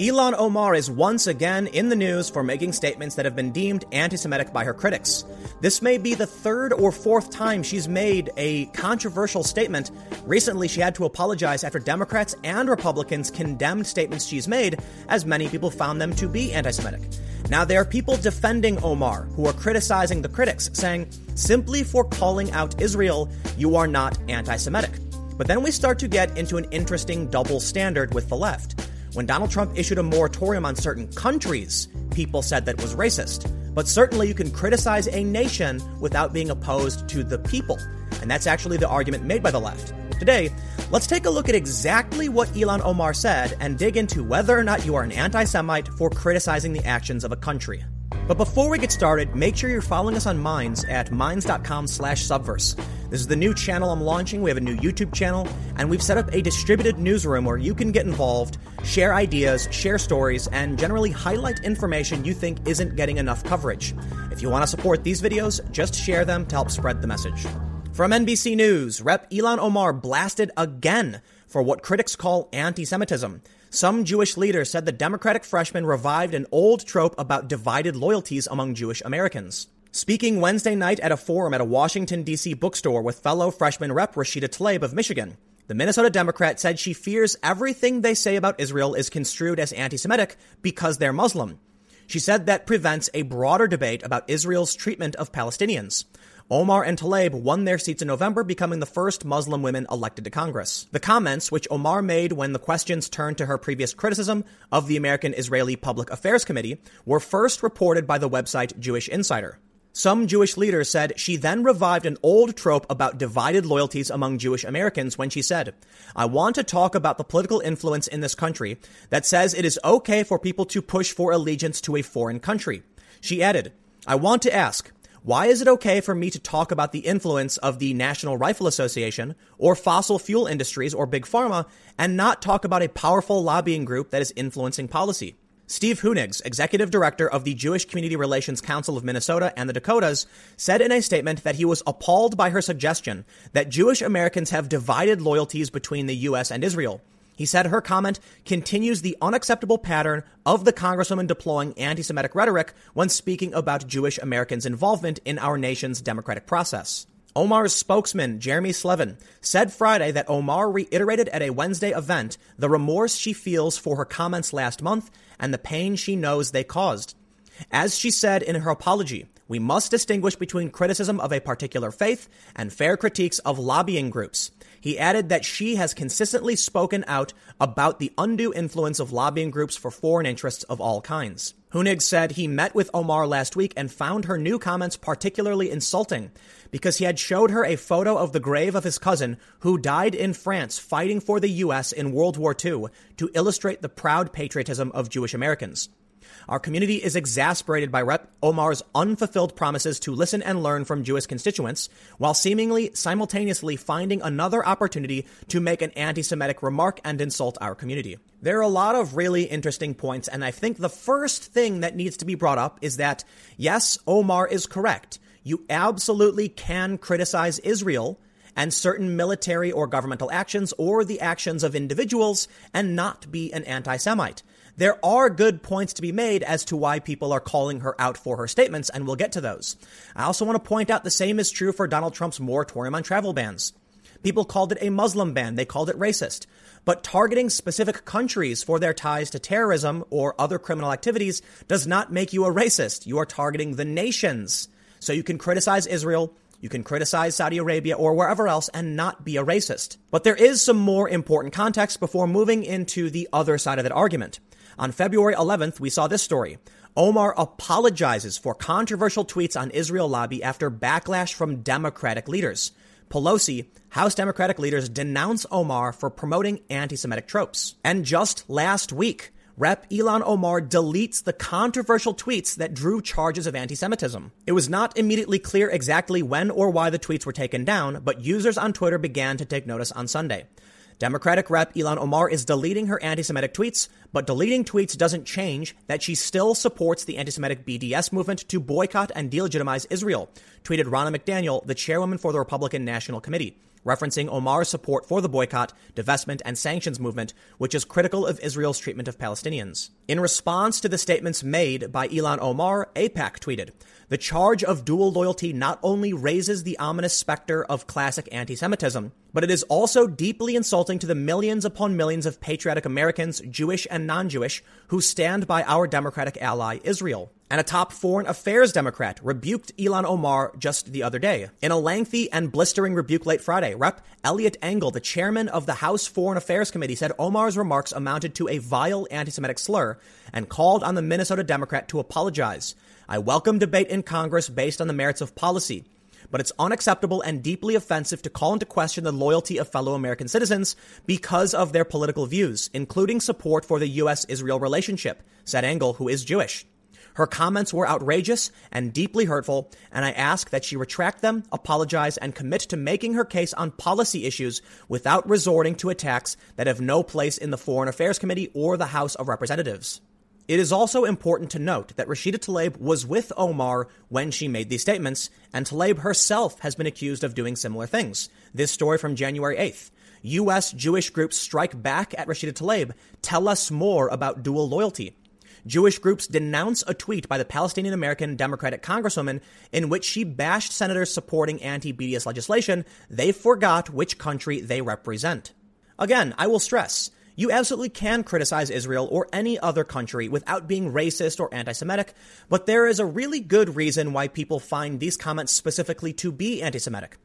Ilhan Omar is once again in the news for making statements that have been deemed anti Semitic by her critics. This may be the third or fourth time she's made a controversial statement. Recently, she had to apologize after Democrats and Republicans condemned statements she's made, as many people found them to be anti Semitic. Now, there are people defending Omar who are criticizing the critics, saying, simply for calling out Israel, you are not anti Semitic. But then we start to get into an interesting double standard with the left. When Donald Trump issued a moratorium on certain countries, people said that was racist. But certainly you can criticize a nation without being opposed to the people. And that's actually the argument made by the left. Today, let's take a look at exactly what Ilhan Omar said and dig into whether or not you are an anti Semite for criticizing the actions of a country. But before we get started, make sure you're following us on Minds at minds.com slash subverse. This is the new channel I'm launching. We have a new YouTube channel, and we've set up a distributed newsroom where you can get involved, share ideas, share stories, and generally highlight information you think isn't getting enough coverage. If you want to support these videos, just share them to help spread the message. From NBC News, Rep. Ilhan Omar blasted again for what critics call anti Semitism. Some Jewish leaders said the Democratic freshman revived an old trope about divided loyalties among Jewish Americans. Speaking Wednesday night at a forum at a Washington, D.C. bookstore with fellow freshman Rep. Rashida Tlaib of Michigan, the Minnesota Democrat said she fears everything they say about Israel is construed as anti Semitic because they're Muslim. She said that prevents a broader debate about Israel's treatment of Palestinians. Omar and Tlaib won their seats in November, becoming the first Muslim women elected to Congress. The comments, which Omar made when the questions turned to her previous criticism of the American Israeli Public Affairs Committee, were first reported by the website Jewish Insider. Some Jewish leaders said she then revived an old trope about divided loyalties among Jewish Americans when she said, I want to talk about the political influence in this country that says it is okay for people to push for allegiance to a foreign country. She added, I want to ask, why is it okay for me to talk about the influence of the National Rifle Association or fossil fuel industries or big pharma and not talk about a powerful lobbying group that is influencing policy? Steve Hunegs, executive director of the Jewish Community Relations Council of Minnesota and the Dakotas, said in a statement that he was appalled by her suggestion that Jewish Americans have divided loyalties between the U.S. and Israel. He said her comment continues the unacceptable pattern of the Congresswoman deploying anti Semitic rhetoric when speaking about Jewish Americans' involvement in our nation's democratic process. Omar's spokesman, Jeremy Slevin, said Friday that Omar reiterated at a Wednesday event the remorse she feels for her comments last month and the pain she knows they caused. As she said in her apology, we must distinguish between criticism of a particular faith and fair critiques of lobbying groups. He added that she has consistently spoken out about the undue influence of lobbying groups for foreign interests of all kinds. Hunig said he met with Omar last week and found her new comments particularly insulting because he had showed her a photo of the grave of his cousin who died in France fighting for the U.S. in World War II to illustrate the proud patriotism of Jewish Americans. Our community is exasperated by Rep. Omar's unfulfilled promises to listen and learn from Jewish constituents, while seemingly simultaneously finding another opportunity to make an anti Semitic remark and insult our community. There are a lot of really interesting points, and I think the first thing that needs to be brought up is that, yes, Omar is correct. You absolutely can criticize Israel and certain military or governmental actions or the actions of individuals and not be an anti Semite there are good points to be made as to why people are calling her out for her statements, and we'll get to those. I also want to point out the same is true for Donald Trump's moratorium on travel bans. People called it a Muslim ban, they called it racist. But targeting specific countries for their ties to terrorism or other criminal activities does not make you a racist. You are targeting the nations. So you can criticize Israel, you can criticize Saudi Arabia or wherever else and not be a racist. But there is some more important context before moving into the other side of that argument. On February 11th, we saw this story. Omar apologizes for controversial tweets on Israel lobby after backlash from Democratic leaders. Pelosi, House Democratic leaders denounce Omar for promoting anti Semitic tropes. And just last week, Rep. Ilhan Omar deletes the controversial tweets that drew charges of anti Semitism. It was not immediately clear exactly when or why the tweets were taken down, but users on Twitter began to take notice on Sunday. Democratic Rep. Ilhan Omar is deleting her anti Semitic tweets, but deleting tweets doesn't change that she still supports the anti Semitic BDS movement to boycott and delegitimize Israel, tweeted Ronna McDaniel, the chairwoman for the Republican National Committee. Referencing Omar's support for the boycott, divestment, and sanctions movement, which is critical of Israel's treatment of Palestinians. In response to the statements made by Ilhan Omar, AIPAC tweeted, the charge of dual loyalty not only raises the ominous specter of classic anti Semitism, but it is also deeply insulting to the millions upon millions of patriotic Americans, Jewish and non Jewish, who stand by our democratic ally, Israel. And a top foreign affairs Democrat rebuked Ilhan Omar just the other day. In a lengthy and blistering rebuke late Friday, Rep. Eliot Engel, the chairman of the House Foreign Affairs Committee, said Omar's remarks amounted to a vile anti Semitic slur and called on the Minnesota Democrat to apologize. I welcome debate in Congress based on the merits of policy, but it's unacceptable and deeply offensive to call into question the loyalty of fellow American citizens because of their political views, including support for the U.S. Israel relationship, said Engel, who is Jewish. Her comments were outrageous and deeply hurtful, and I ask that she retract them, apologize, and commit to making her case on policy issues without resorting to attacks that have no place in the Foreign Affairs Committee or the House of Representatives. It is also important to note that Rashida Tlaib was with Omar when she made these statements, and Tlaib herself has been accused of doing similar things. This story from January 8th. U.S. Jewish groups strike back at Rashida Tlaib. Tell us more about dual loyalty. Jewish groups denounce a tweet by the Palestinian American Democratic Congresswoman in which she bashed senators supporting anti BDS legislation. They forgot which country they represent. Again, I will stress you absolutely can criticize Israel or any other country without being racist or anti Semitic, but there is a really good reason why people find these comments specifically to be anti Semitic.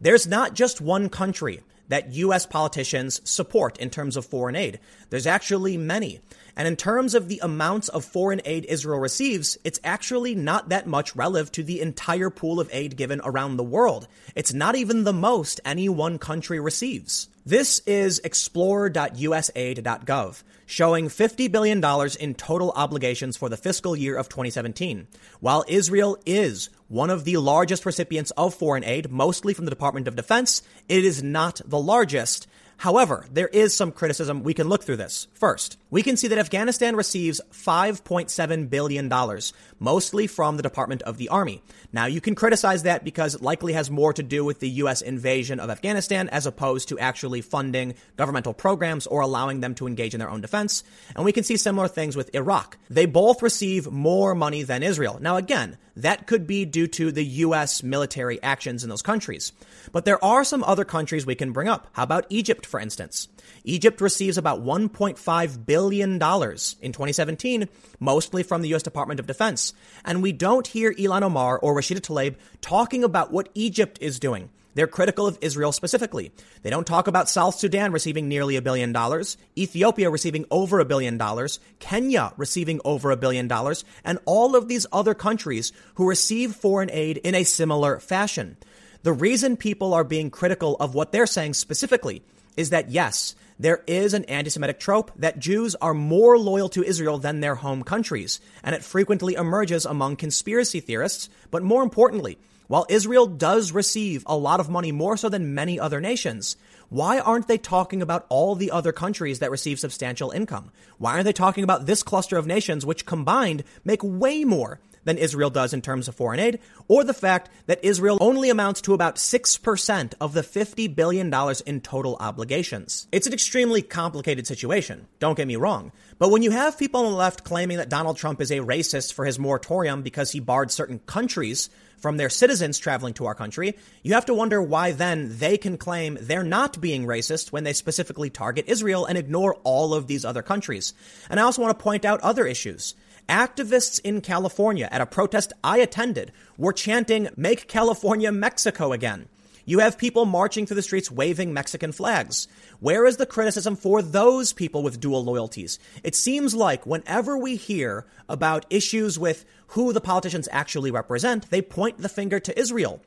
There's not just one country that U.S. politicians support in terms of foreign aid. There's actually many. And in terms of the amounts of foreign aid Israel receives, it's actually not that much relative to the entire pool of aid given around the world. It's not even the most any one country receives. This is explorer.usaid.gov, showing $50 billion in total obligations for the fiscal year of 2017. While Israel is one of the largest recipients of foreign aid, mostly from the Department of Defense, it is not the largest. However, there is some criticism. We can look through this. First, we can see that Afghanistan receives $5.7 billion, mostly from the Department of the Army. Now, you can criticize that because it likely has more to do with the U.S. invasion of Afghanistan as opposed to actually funding governmental programs or allowing them to engage in their own defense. And we can see similar things with Iraq. They both receive more money than Israel. Now, again, that could be due to the U.S. military actions in those countries. But there are some other countries we can bring up. How about Egypt, for instance? Egypt receives about $1.5 billion in 2017, mostly from the U.S. Department of Defense. And we don't hear Ilhan Omar or Rashida Tlaib talking about what Egypt is doing. They're critical of Israel specifically. They don't talk about South Sudan receiving nearly a billion dollars, Ethiopia receiving over a billion dollars, Kenya receiving over a billion dollars, and all of these other countries who receive foreign aid in a similar fashion. The reason people are being critical of what they're saying specifically is that yes, there is an anti Semitic trope that Jews are more loyal to Israel than their home countries, and it frequently emerges among conspiracy theorists. But more importantly, while Israel does receive a lot of money more so than many other nations, why aren't they talking about all the other countries that receive substantial income? Why aren't they talking about this cluster of nations which combined make way more than Israel does in terms of foreign aid, or the fact that Israel only amounts to about 6% of the $50 billion in total obligations. It's an extremely complicated situation, don't get me wrong. But when you have people on the left claiming that Donald Trump is a racist for his moratorium because he barred certain countries from their citizens traveling to our country, you have to wonder why then they can claim they're not being racist when they specifically target Israel and ignore all of these other countries. And I also want to point out other issues. Activists in California at a protest I attended were chanting, Make California Mexico again. You have people marching through the streets waving Mexican flags. Where is the criticism for those people with dual loyalties? It seems like whenever we hear about issues with who the politicians actually represent, they point the finger to Israel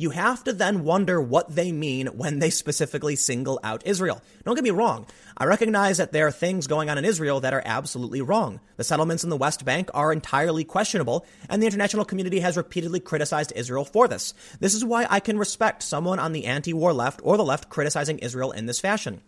you have to then wonder what they mean when they specifically single out Israel. Don't get me wrong. I recognize that there are things going on in Israel that are absolutely wrong. The settlements in the West Bank are entirely questionable, and the international community has repeatedly criticized Israel for this. This is why I can respect someone on the anti-war left or the left criticizing Israel in this fashion.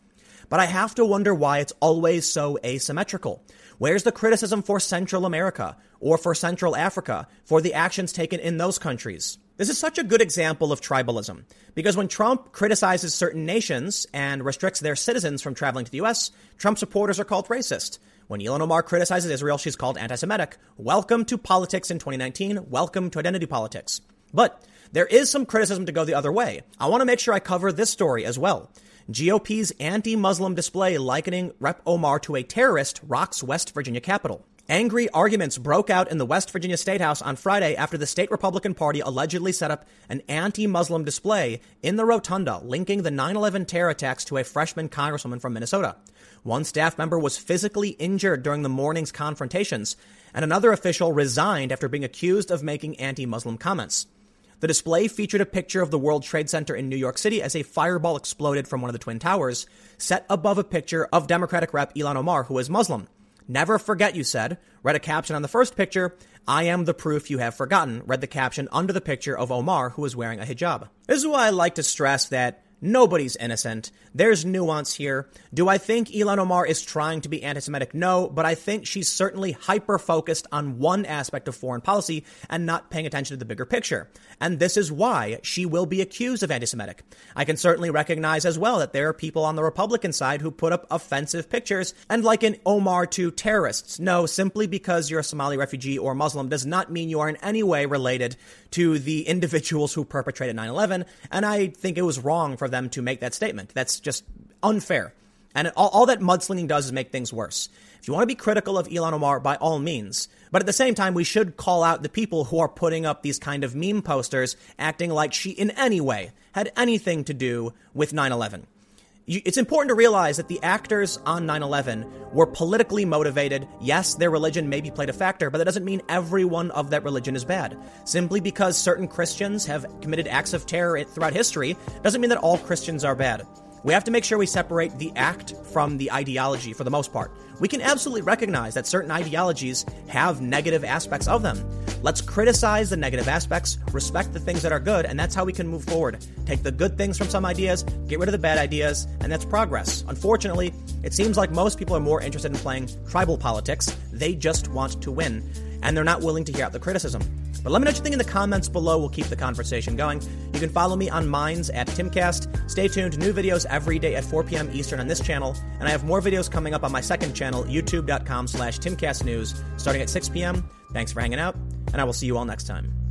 But I have to wonder why it's always so asymmetrical. Where's the criticism for Central America or for Central Africa for the actions taken in those countries? This is such a good example of tribalism because when Trump criticizes certain nations and restricts their citizens from traveling to the US, Trump supporters are called racist. When Ilhan Omar criticizes Israel, she's called anti Semitic. Welcome to politics in 2019. Welcome to identity politics. But there is some criticism to go the other way. I want to make sure I cover this story as well. GOP's anti Muslim display likening Rep. Omar to a terrorist rocks West Virginia Capitol. Angry arguments broke out in the West Virginia State House on Friday after the state Republican Party allegedly set up an anti Muslim display in the rotunda linking the 9 11 terror attacks to a freshman congresswoman from Minnesota. One staff member was physically injured during the morning's confrontations, and another official resigned after being accused of making anti Muslim comments. The display featured a picture of the World Trade Center in New York City as a fireball exploded from one of the Twin Towers, set above a picture of Democratic Rep Ilhan Omar, who is Muslim. Never forget, you said. Read a caption on the first picture. I am the proof you have forgotten. Read the caption under the picture of Omar, who is wearing a hijab. This is why I like to stress that Nobody's innocent. There's nuance here. Do I think Ilhan Omar is trying to be anti Semitic? No, but I think she's certainly hyper focused on one aspect of foreign policy and not paying attention to the bigger picture. And this is why she will be accused of anti Semitic. I can certainly recognize as well that there are people on the Republican side who put up offensive pictures and liken Omar to terrorists. No, simply because you're a Somali refugee or Muslim does not mean you are in any way related to the individuals who perpetrated 9 11. And I think it was wrong for them to make that statement. That's just unfair. And all, all, that mudslinging does is make things worse. If you want to be critical of Ilhan Omar, by all means. But at the same time, we should call out the people who are putting up these kind of meme posters acting like she in any way had anything to do with 9 11 it's important to realize that the actors on 9-11 were politically motivated. Yes, their religion maybe played a factor, but that doesn't mean everyone of that religion is bad. Simply because certain Christians have committed acts of terror throughout history doesn't mean that all Christians are bad. We have to make sure we separate the act from the ideology for the most part. We can absolutely recognize that certain ideologies have negative aspects of them. Let's criticize the negative aspects, respect the things that are good, and that's how we can move forward. Take the good things from some ideas, get rid of the bad ideas, and that's progress. Unfortunately, it seems like most people are more interested in playing tribal politics. They just want to win, and they're not willing to hear out the criticism. But let me know what you think in the comments below. We'll keep the conversation going. You can follow me on Minds at Timcast. Stay tuned. New videos every day at 4 p.m. Eastern on this channel. And I have more videos coming up on my second channel, youtube.com slash timcastnews, starting at 6 p.m. Thanks for hanging out, and I will see you all next time.